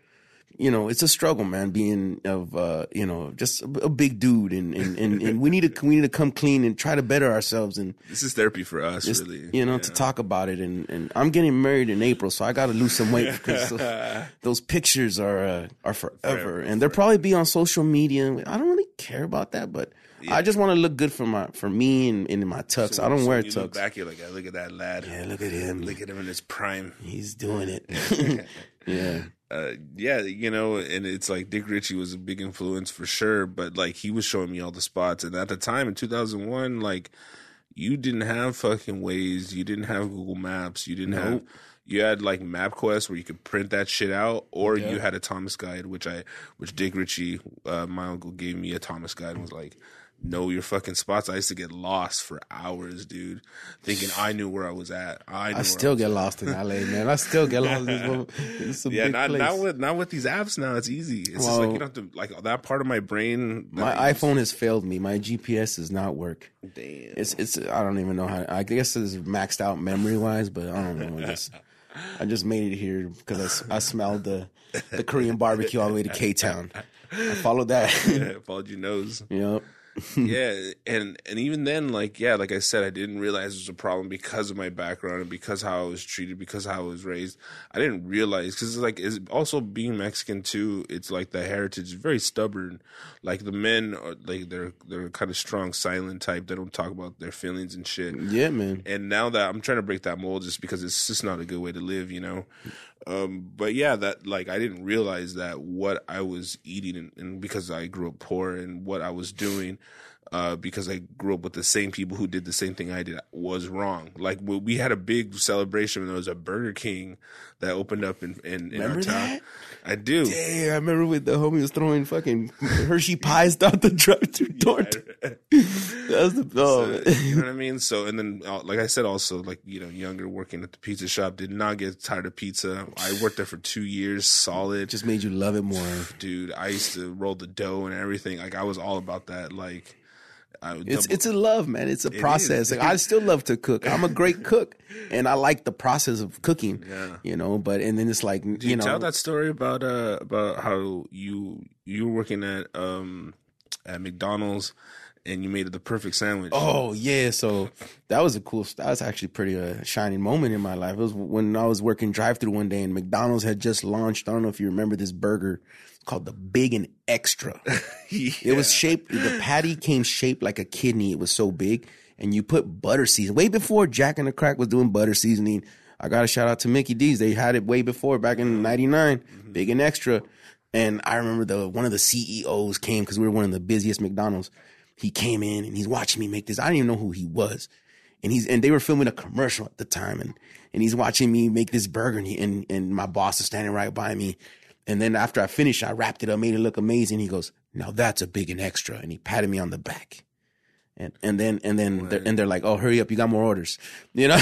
you know, it's a struggle, man. Being of, uh, you know, just a, a big dude, and, and, and, and we need to we need to come clean and try to better ourselves, and this is therapy for us, just, really. you know, to talk about it. And, and I'm getting married in April, so I got to lose some weight because those, those pictures are uh, are forever, and they'll probably be on social media. I don't really care about that, but. I just want to look good for my for me and, and in my tux. I don't So wear you look tux. back, you're like, "Ah, look at that lad. Yeah, look at him. Look at him in his prime. He's doing it. yeah. Uh, yeah, you know, and it's like Dick Ritchie was a big influence for sure, but like he was showing me all the spots. And at the time in 2001, like you didn't have fucking Waze, you didn't have Google Maps, you didn't have, you had like MapQuest where you could print that shit out, or you had a Thomas guide, which I, which Dick Ritchie, uh, my uncle gave me a Thomas guide and was like, know your fucking spots. I used to get lost for hours, dude, thinking I knew where I was at. I, I still get lost in LA, man. I still get lost in this. It's a yeah, not place. not with not with these apps now. It's easy. It's just like you don't have to like that part of my brain. My I iPhone has failed me. My GPS does not work. Damn. It's it's I don't even know how. I guess it's maxed out memory wise, but I don't know. I just I just made it here because I smelled the the Korean barbecue all the way to K Town. I followed that. followed your nose. yep. yeah, and and even then, like yeah, like I said, I didn't realize it was a problem because of my background and because how I was treated, because how I was raised. I didn't realize because it's like it's also being Mexican too. It's like the heritage is very stubborn. Like the men are like they're they're kind of strong, silent type. They don't talk about their feelings and shit. Yeah, man. and now that I'm trying to break that mold just because it's just not a good way to live, you know. Um, but yeah, that like I didn't realize that what I was eating and, and because I grew up poor and what I was doing, uh, because I grew up with the same people who did the same thing I did was wrong. Like we we had a big celebration when there was a Burger King that opened up in in, in our town. that? I do. Hey, I remember with the homie was throwing fucking Hershey pies down the drive-through door. That's the oh, you know what I mean? So, and then, uh, like I said, also, like, you know, younger working at the pizza shop, did not get tired of pizza. I worked there for two years solid. just made you love it more. dude, I used to roll the dough and everything. Like, I was all about that. Like, I It's double- it's a love, man. It's a process. Like, I still love to cook. I'm a great cook, and I like the process of cooking. Yeah. You know, but and then it's like Did you you know, tell that story about uh about how you you were working at um at McDonald's and you made the perfect sandwich. Oh yeah, so that was a cool. That was actually pretty uh, shining moment in my life. It was when I was working drive through one day, and McDonald's had just launched. I don't know if you remember this burger called the Big and Extra. It was shaped. The patty came shaped like a kidney. It was so big, and you put butter season way before Jack and the Crack was doing butter seasoning. I got a shout out to Mickey D's. They had it way before, back in mm-hmm. '99, mm-hmm. big and extra. And I remember the one of the CEOs came because we were one of the busiest McDonald's. He came in and he's watching me make this. I didn't even know who he was, and he's and they were filming a commercial at the time, and and he's watching me make this burger, and he, and, and my boss is standing right by me. And then after I finished, I wrapped it up, made it look amazing. He goes, "Now that's a big and extra," and he patted me on the back. And and then and then they're, and they're like, "Oh, hurry up! You got more orders." You know,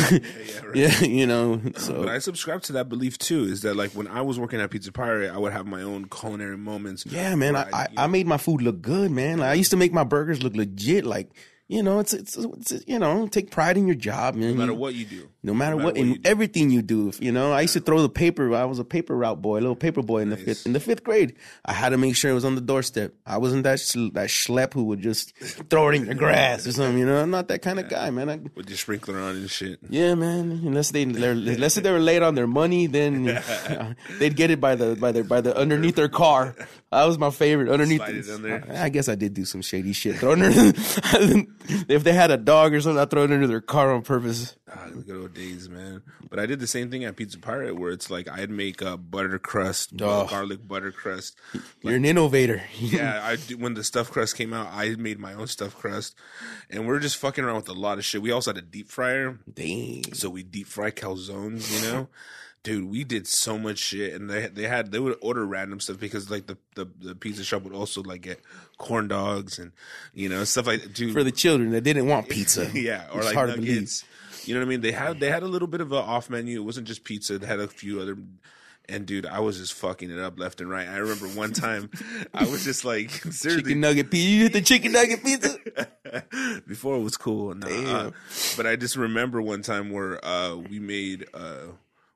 yeah, right. you know. Uh, so But I subscribe to that belief too. Is that like when I was working at Pizza Pirate, I would have my own culinary moments. Yeah, man. I, I, I made my food look good, man. Like, I used to make my burgers look legit. Like, you know, it's, it's, it's you know, take pride in your job, man. no matter what you do, no matter what, you in everything you do, you know, I used to throw the paper. I was a paper route boy, a little paper boy in the fifth in the fifth grade. I had to make sure it was on the doorstep. I wasn't that sh- that schlep who would just throw it in the grass or something. You know, I'm not that kind of guy, man. I, with your sprinkler on and shit. yeah, man. Unless they they're, unless they were late on their money, then uh, they'd get it by the by their by the underneath their car. That was my favorite underneath. It. I, I guess I did do some shady shit. Throw under, if they had a dog or something, I throw it under their car on purpose. Ah, the days, man. But I did the same thing at Pizza Pirate, where it's like I'd make a butter crust, Oh. garlic butter crust. You're an innovator. Yeah, I when the stuffed crust came out, I made my own stuffed crust, and we're just fucking around with a lot of shit. We also had a deep fryer, Dang. so we deep fry calzones. You know, dude, we did so much shit, and they they had they would order random stuff because like the the, the pizza shop would also like get corn dogs and you know stuff like dude For the children that didn't want pizza. yeah, or It's like hard to believe. nuggets. You know what I mean? They had they had a little bit of an off menu. It wasn't just pizza. They had a few other. And dude, I was just fucking it up left and right. I remember one time, I was just like, seriously, Chicken nugget pizza. You hit the chicken nugget pizza. before it was cool. Nah, uh, but I just remember one time where uh, we made uh,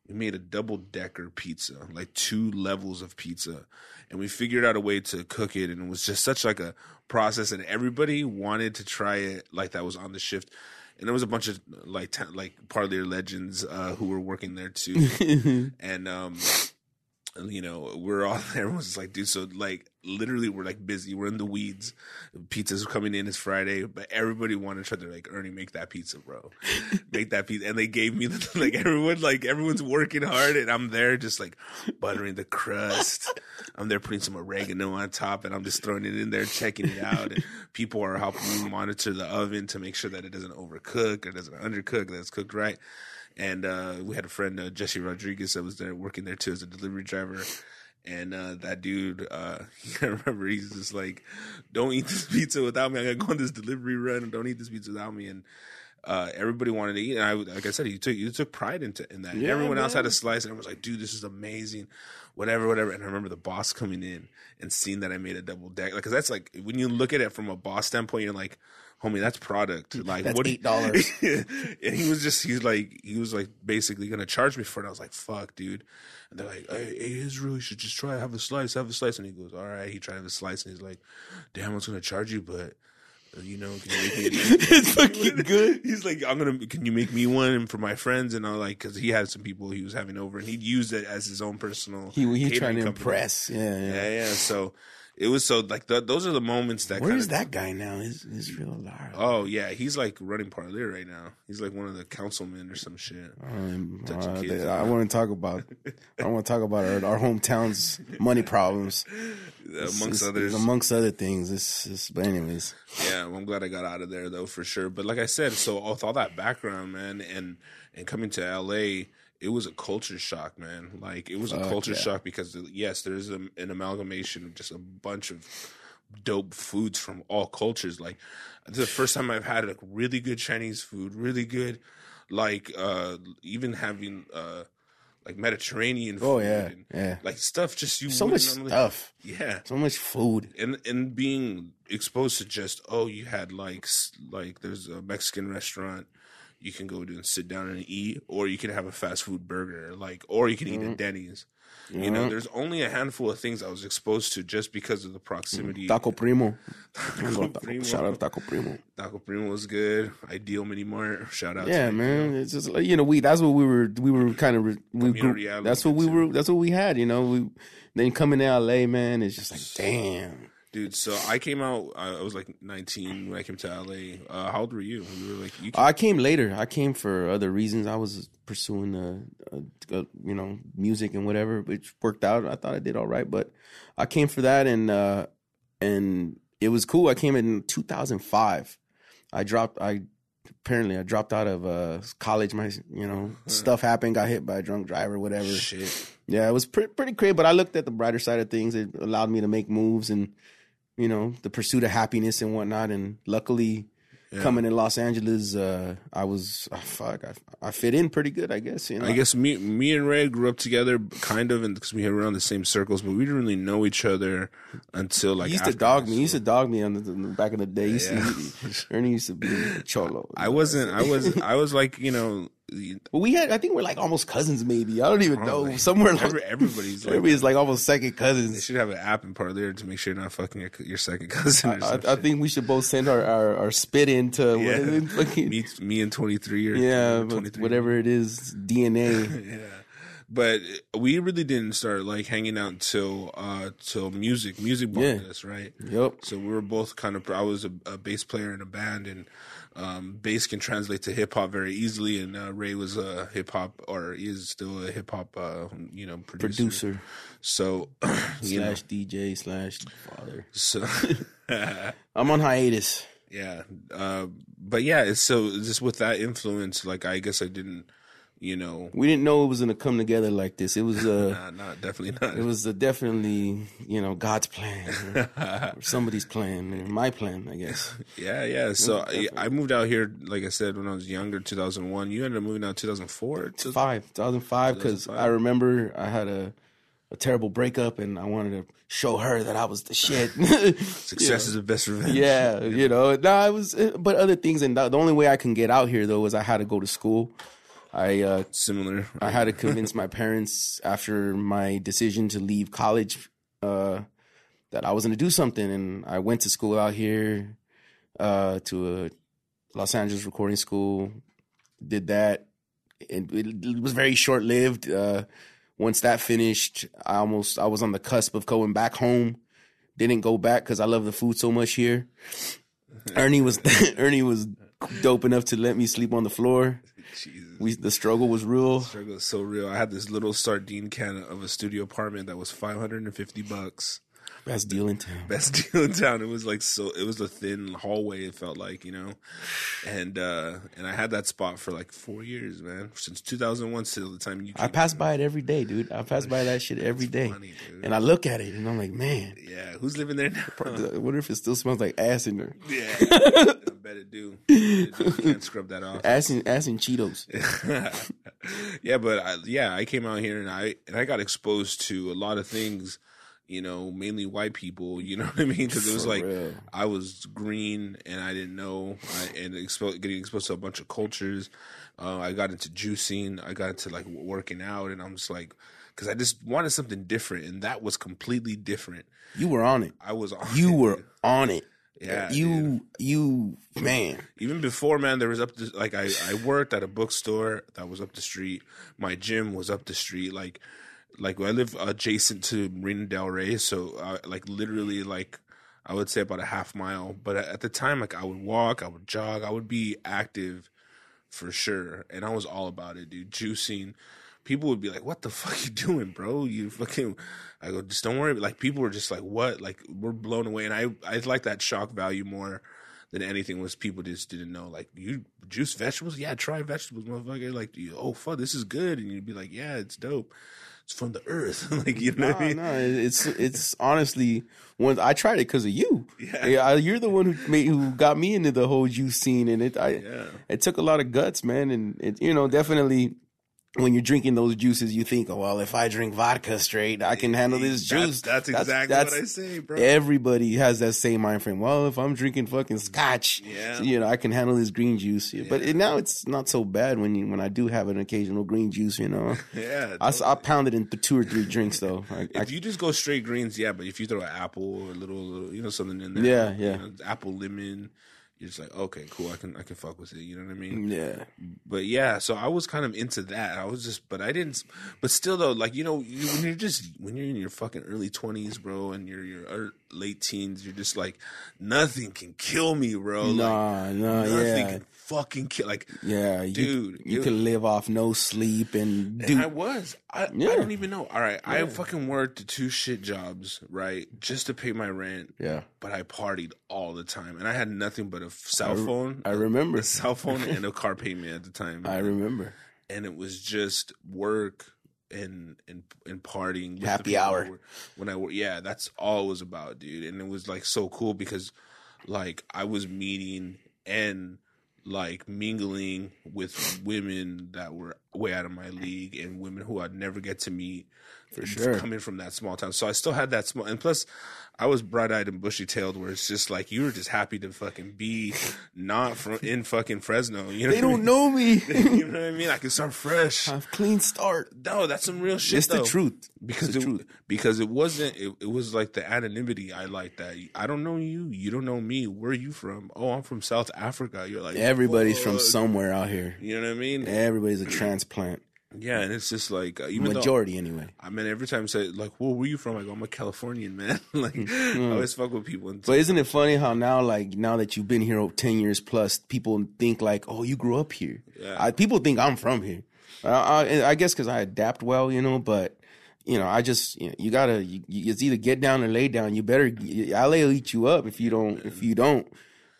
we made a double decker pizza, like two levels of pizza, and we figured out a way to cook it, and it was just such like a process, and everybody wanted to try it, like that was on the shift. And there was a bunch of like ta- like Parlier legends uh, who were working there too, and um, you know, we're all there. Everyone's like, dude, so like literally we're like busy. We're in the weeds. Pizza's coming in. It's Friday, but everybody wanted to try to like, Ernie, make that pizza, bro. make that pizza. And they gave me the, like everyone, like everyone's working hard and I'm there just like buttering the crust. I'm there putting some oregano on top and I'm just throwing it in there, checking it out. And people are helping me monitor the oven to make sure that it doesn't overcook or doesn't undercook, that it's cooked right and uh, we had a friend uh, Jesse Rodriguez that was there working there too as a delivery driver. And uh, that dude, uh, I remember he's just like, "Don't eat this pizza without me. I gotta go on this delivery run. Don't eat this pizza without me." And uh, everybody wanted to eat, and I, like I said, you took you took pride into in that. Yeah, Everyone else had a slice, and everyone was like, "Dude, this is amazing." Whatever, whatever. And I remember the boss coming in and seeing that I made a double deck, like, cause that's like when you look at it from a boss standpoint, you're like, "Homie, that's product." Like, That's what $8. and he was just he's like he was like basically gonna charge me for it. I was like, fuck, dude. And they're like, hey, hey Israel, you should just try have a slice, have a slice. And he goes, all right. He tried to have a slice, and he's like, damn, I was gonna charge you, but you know, can you make me? it's fucking good. He's like, I'm gonna. Can you make me one and for my friends? And I like because he had some people he was having over, and he'd use it as his own personal. He he catering trying to company. impress. Yeah, yeah. Yeah, yeah. So it was so like th- those are the moments that. Where is that guy now? Is Israel Lara? Oh yeah, he's like running Parlier right now. He's like one of the councilmen or some shit. Um, uh, kids. I want to talk about. I want to talk about our, our hometown's money problems, amongst It's- others. Amongst other things, it's, it's but anyways. yeah, well, I'm glad I got out of there though for sure. But like I said, so with all that background, man, and and coming to LA, it was a culture shock, man. Like it was a culture yeah. shock because yes, there's a, an amalgamation of just a bunch of dope foods from all cultures. Like the first time I've had like really good Chinese food, really good, like uh even having uh like Mediterranean food. Oh yeah, and, yeah. Like stuff just you So much normally- stuff, Yeah so much food. and and being exposed to just oh you had like like there's a Mexican restaurant you can go to and sit down and eat or you can have a fast food burger like or you can eat at mm-hmm. Denny's you know there's only a handful of things I was exposed to just because of the proximity mm, Taco Primo. Taco Primo. Shout out Taco Primo. Taco Primo was good Ideal Mini Mart shout out Yeah, man. It's just like you know, we that's what we were we were kind of we grew, that's what we were that's what we had, you know. We then coming to LA, man, it's just like damn. Dude. So I came out. I was like 19 when I came to LA. Uh, how old were you? You were like you. I came later. I came for other reasons. I was pursuing, uh, uh, uh, you know, music and whatever, which worked out. I thought I did all right, but I came for that, and uh, and it was cool. I came in 2005. I dropped. I apparently I dropped out of uh, college. My you know stuff happened. Got hit by a drunk driver, whatever. Shit. Yeah, it was pretty pretty crazy. But I looked at the brighter side of things. It allowed me to make moves and you know the pursuit of happiness and whatnot. And luckily, coming in Los Angeles, uh, I was oh, fuck. I, I fit in pretty good, I guess. You know, I guess me, me and Ray grew up together, kind of, and because we were around the same circles, but we didn't really know each other until like he used to dog me. He used to dog me on the, the back in the day. He used to- Ernie used to be a cholo. I wasn't. I was. I was like you know. Well, we had. I think we're like almost cousins. Maybe I don't even know. Somewhere like everybody's like. everybody's like almost second cousins. They should have an app in Parlier to make sure you're not fucking your, your second cousin. Or I, some I think we should both send our our, our spit into Yeah. what is it? Fucking- me, me and 23 or yeah, 23. whatever it is, DNA. yeah but we really didn't start like hanging out till uh till music music bonded Yeah. us right yep. so we were both kind of i was a, a bass player in a band and um bass can translate to hip-hop very easily and uh, ray was a hip-hop or is still a hip-hop uh you know producer, Producer so you know slash DJ slash father. so I'm on hiatus. yeah uh but yeah so just with that influence like i guess i didn't you know We didn't know it was gonna come together like this. It was uh, nah, not definitely not it was uh, definitely you know God's plan or, or somebody's plan or my plan, I guess. Yeah, yeah. So I, I moved out here, like I said, when I was younger, 2001. You ended up moving out 2004. to- Five, 2005, because I remember I had a a terrible breakup and I wanted to show her that I was the shit. Success is the best revenge. Yeah, you know. No, I was, but other things. And the the only way I can get out here though was I had to go to school. I uh, Similar. I had to convince my parents after my decision to leave college uh, that I was going to do something, and I went to school out here uh, to a Los Angeles recording school. Did that, and it, it was very short lived. Uh, once that finished, I almost I was on the cusp of going back home. Didn't go back because I love the food so much here. Ernie was Ernie was dope enough to let me sleep on the floor. Jesus. We the struggle was real. Struggle is so real. I had this little sardine can of a studio apartment that was 550 bucks. Best deal in town. Best deal in town. It was like so. It was a thin hallway. It felt like you know, and uh and I had that spot for like four years, man. Since 2001 till the time you. I pass by it every day, dude. I pass by that shit every day, funny, and I look at it, and I'm like, man, Yeah, who's living there now? I wonder if it still smells like ass in there. Yeah, I bet it do. I bet it do. You can't scrub that off. Ass and ass and Cheetos. yeah, but I, yeah, I came out here and I and I got exposed to a lot of things. You know, mainly white people. You know what I mean? Because it was For like real. I was green and I didn't know, I, and expo- getting exposed to a bunch of cultures. Uh, I got into juicing. I got into like working out, and I'm just like, because I just wanted something different, and that was completely different. You were on it. I was on You it, were on it. Yeah, you you man. even before man there was up the like I, I worked at a bookstore that was up the street my gym was up the street like like i live adjacent to marina del rey so uh, like literally like i would say about a half mile but at the time like i would walk i would jog i would be active for sure and i was all about it dude juicing. People would be like what the fuck you doing bro? You fucking i go just don't worry like people were just like what? Like we're blown away and i i like that shock value more than anything was people just didn't know like you juice vegetables? Yeah try vegetables motherfucker like oh fuck this is good and you'd be like yeah it's dope it's from the earth like you know what i mean No, it's it's honestly one. I tried it because of you. Yeah. I- you're the one who made who got me into the whole juice scene, and it I Yeah. it took a lot of guts, man, and it you know definitely. When you're drinking those juices, you think, "Oh well, if I drink vodka straight, I can handle this That's- juice." that's exactly what I say, bro. Everybody has that same mind frame. Well, if I'm drinking fucking scotch, Yeah. you know, I can handle this green juice. But it, now it's not so bad when you when I do have an occasional green juice. You know, yeah I, I pound it into two or three drinks though. I, I if you just go straight greens, yeah. But if you throw an apple or a little, little you know, something in there, Yeah, you yeah. know, apple lemon, you're just like, okay, cool, I can I can fuck with it. You know what I mean? Yeah. But yeah, so I was kind of into that. I was just, but I didn't. But still, though, like you know, you, when you're just when you're in your fucking early twenties, bro, and you're your late teens, you're just like, nothing can kill me, bro. Like, Nah, nah, nothing yeah. can fucking kill. Like, Yeah, you, Dude, you it- could live off no sleep and do. and I was. I, Yeah. I don't even know. All right, I fucking worked two shit jobs, right, just to pay my rent. yeah, But I partied all the time, and I had nothing but a cell phone. I remember. a cell phone and a car payment at the time. I remember. and it was just work and and and partying. with Happy hour. When I wor- yeah, that's all it was about, dude. And it was like so cool because like I was meeting and like mingling with women that were way out of my league and women who I'd never get to meet For sure. coming from that small town. So I still had that small and plus I was bright eyed and bushy tailed where it's just like you were just happy to fucking be not from in fucking Fresno. You know They don't mean? know me. you know what I mean? I can start fresh. Have clean start. No, that's some real shit. It's the truth. Because It's the it, truth. because it wasn't it, it was like the anonymity I like that. I don't know you, you don't know me. Where are you from? Oh, I'm from South Africa. You're like Everybody's from somewhere out here. You know what I mean? Everybody's a transplant. Yeah, and it's just like uh, even though Majority, anyway. I mean every time I say like, "Where were you from?" I go, "I'm a Californian man." like I always fuck with people. And But isn't it funny how now, like now that you've been here over ten years plus, people think like, "Oh, you grew up here." Yeah. I, people think I'm from here. I, I, I guess because I adapt well, you know. But you know, I just you, know, you gotta. You, you- it's either get down or lay down. You better. LA will eat you up if you don't. If you don't.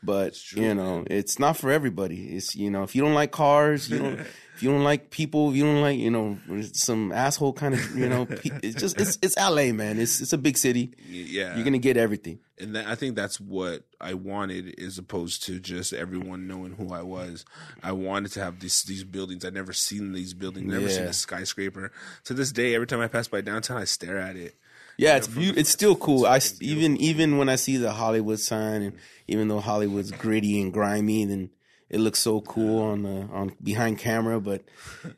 But true, you know, it's not for everybody. It's you know, if you don't like cars, you don't. if you don't like people, if you don't like you know some asshole kind of you know, it's just it's it's LA, man. It's it's a big city. yeah, You're gonna get everything. and that, I think that's what I wanted, as opposed to just everyone knowing who I was. I wanted to have these these buildings. I'd never seen these buildings, never seen a skyscraper. To this day, every time I pass by downtown, I stare at it. Yeah, it's it's still cool. I even even when I see the Hollywood sign, and even though Hollywood's gritty and grimy, then it looks so cool on the on behind camera. But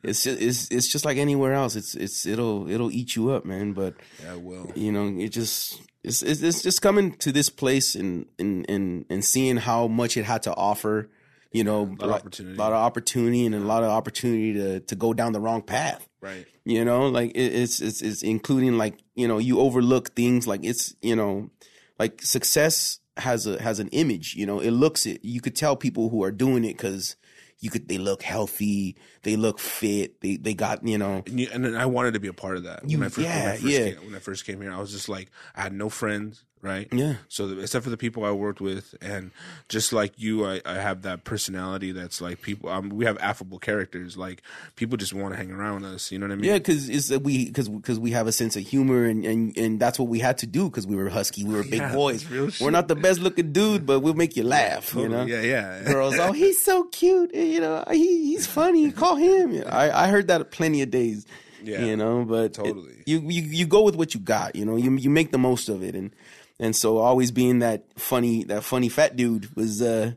it's just, it's it's just like anywhere else. It's it's it'll it'll eat you up, man. But Yeah, well, you know, it just it's it's, it's just coming to this place and and and and seeing how much it had to offer. You know, lot like- opportunity. a lot of opportunity, and a lot of opportunity to to go down the wrong path right. you know like it, it's it's it's including like you know you overlook things like it's you know like success has a has an image you know it looks it you could tell people who are doing it because you could they look healthy they look fit they they got you know And, you, and then I wanted to be a part of that. You- when I first, when I yeah, first yeah. Came, when I first came here, I was just like, I had no friends, right? Yeah. So the, except for the people I worked with, and just like you, I, I have that personality that's like people. Um, we have affable characters. Like people just want to hang around with us. You know what I mean? yeah because it's we because because we have a sense of humor and and and that's what we had to do because we were husky we were big Yeah, boys we're shit, not the best looking dude but we'll make you laugh you know Yeah, yeah. girls, oh, he's so cute. You know, he, he's funny. Call him. I, I heard that plenty of days. Yeah, you know, but it- totally. you, you you go with what you got. You know, you you make the most of it, and and so always being that funny that funny fat dude was. uh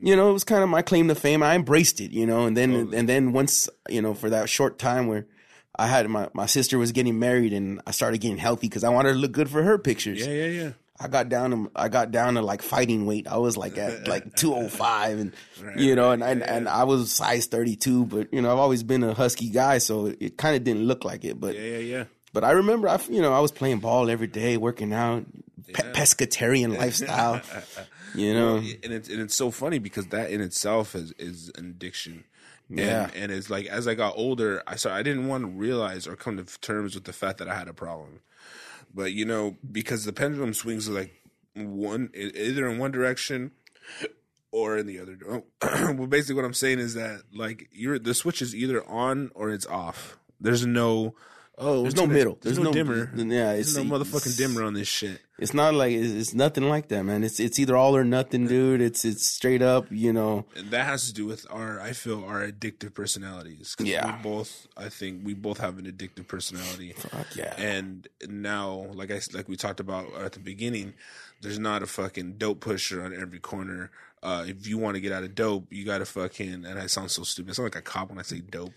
you know, it was kind of my claim to fame. I embraced it, you know, and then and then once, you know, for that short time where I had my my sister was getting married and I started getting healthy because I wanted to look good for her pictures. yeah, yeah, yeah. I got down to I got down to like fighting weight. I was like at like 205 and you know and and, and I was size 32 but you know I've always been a husky guy so it, it kind of didn't look like it but Yeah, yeah, yeah. But I remember I you know I was playing ball every day working out pe- pescatarian lifestyle you know and it's and it's so funny because that in itself is is an addiction. Yeah. and, and it's like as I got older, I saw I didn't want to realize or come to terms with the fact that I had a problem. But you know, because the pendulum swings like one either in one direction or in the other. Oh, well, basically, what I'm saying is that like you're the switch is either on or it's off. There's no. Oh, There's no gonna- middle. There's, There's no, no- dimmer. yeah, there's it's- no motherfucking dimmer on this shit. it's not like it's, it's nothing like that man it's it's either all or nothing dude it's it's straight up you know And that has to do with our, I feel, our addictive personalities. Yeah. we both, I think, we both have an addictive personality. fuck yeah And now, like I like we talked about at the beginning, there's not a fucking dope pusher on every corner. Uh, if you want to get out of dope, you got to fucking. And I sound so stupid. I sound like a cop when I say dope.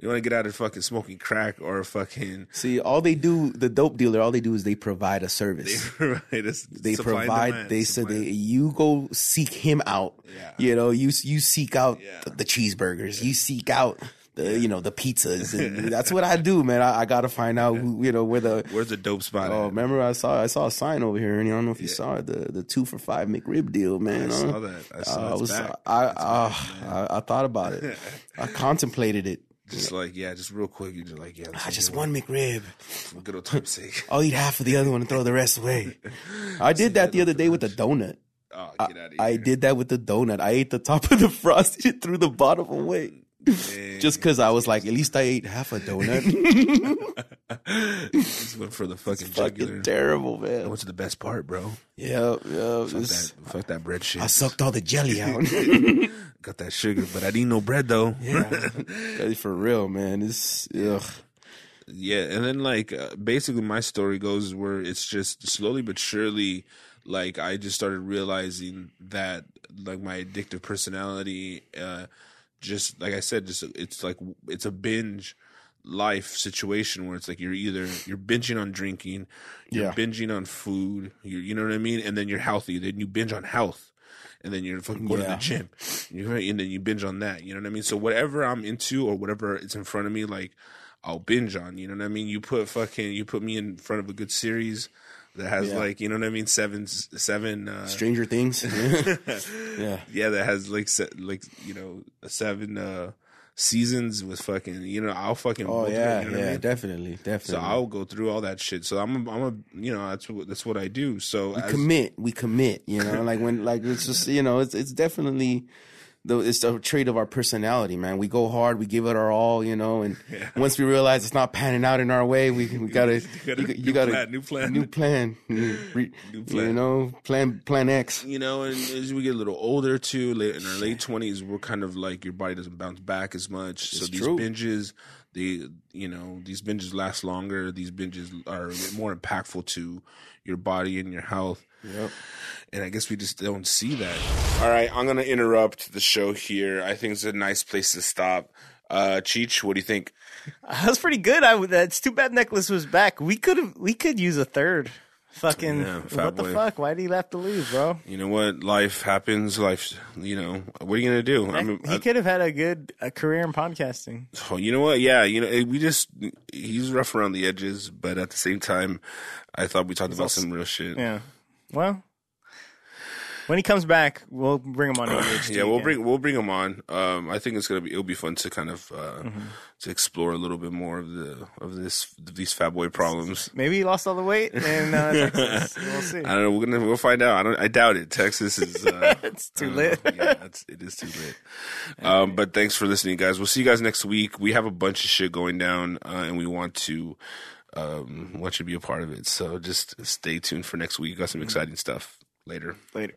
You want to get out of fucking smoking crack or fucking. See, all they do, the dope dealer, all they do is they provide a service. right. It's They provide. they said they you go seek him out. Yeah. You know, you you seek out Yeah. the, the cheeseburgers. You seek out the you know the pizzas. And that's what I do, man. I, I got to find out who you know where the. Where's the dope spot? Oh, at? remember I saw I saw a sign over here, and I don't know if you saw it, the the two for five McRib deal, man. I huh? saw that. I saw Uh, I was. I uh, back. I, I thought about it. I contemplated it. just like yeah, just real quick. You're just like yeah, I just one McRib. for good old time's sake. I'll eat half of the other one and throw the rest away. I did that the other day with the donut. Oh, get out of here! I did that with the donut. I ate the top of the frosting and threw the bottom away. Dang. Just because I was like, at least I ate half a donut. just went for the fucking jugular. Fucking terrible, man. What's the best part, bro? Yeah, yeah. Fuck it's- that, fuck that bread shit. I sucked all the jelly out. Got that sugar, but I didn't no bread though. Yeah. For real, man. It's ugh. Yeah, and then like uh, basically my story goes where it's just slowly but surely like I just started realizing that like my addictive personality uh just like I said just it's like it's a binge life situation where it's like you're either you're binging on drinking, you're Yeah. binging on food, you you know what I mean, and then you're healthy, then you binge on health. And then you're fucking going to the gym, and then you binge on that. You know what I mean? So whatever I'm into or whatever it's in front of me, like I'll binge on. You know what I mean? You put fucking you put me in front of a good series that has Yeah. like you know what I mean seven seven uh, Stranger Things. yeah. yeah that has like se- like you know seven uh seasons with fucking you know I'll fucking Oh it, yeah, you know what I yeah, mean? definitely, So. I'll go through all that shit. So I'm a, I'm a you know that's what that's what I do. So as, commit. We commit. You know, like when like it's just you know it's it's definitely the it's a trait of our personality, man. We go hard. We give it our all. You know, and once we realize it's not panning out in our way, we we gotta gotta- you, new you gotta plan, new plan. new plan, new, re- You plan. know, plan plan X. you know, and as we get a little older too, late in our late twenties, we're kind of like your body doesn't bounce back as much. so these true. binges, they you know, these binges last longer. These binges are more impactful to your body and your health. Yep. And I guess we just don't see that. All right, I'm gonna interrupt the show here. I think it's a nice place to stop. Uh, Cheech, what do you think? That was pretty good. I that's too bad Neckless was back. We could have we could use a third. Fucking Yeah, Fat what the fuck? Why did he have to lose, bro? You know what? Life happens. Life, you know. What are you gonna do? I mean, he could have had a good a career in podcasting. Oh, you know what? Yeah, you know, we just he's rough around the edges, but at the same time, I thought we talked about also- some real shit. Yeah. Well, when he comes back, we'll bring him on ADHD. Yeah, we'll again. bring we'll bring him on. Um, I think it's gonna be it'll be fun to kind of uh, Mm-hmm. to explore a little bit more of the of this these fat boy problems. Maybe he lost all the weight in uh, Texas. We'll see. I don't know. We're gonna we'll find out. I don't. I doubt it. Texas is. Uh, It's too don't lit. Yeah, it's, it is too lit. Um, but thanks for listening, guys. We'll see you guys next week. We have a bunch of shit going down, uh, and we want to um, want you to be a part of it. So just stay tuned for next week. Got some exciting stuff later. Later.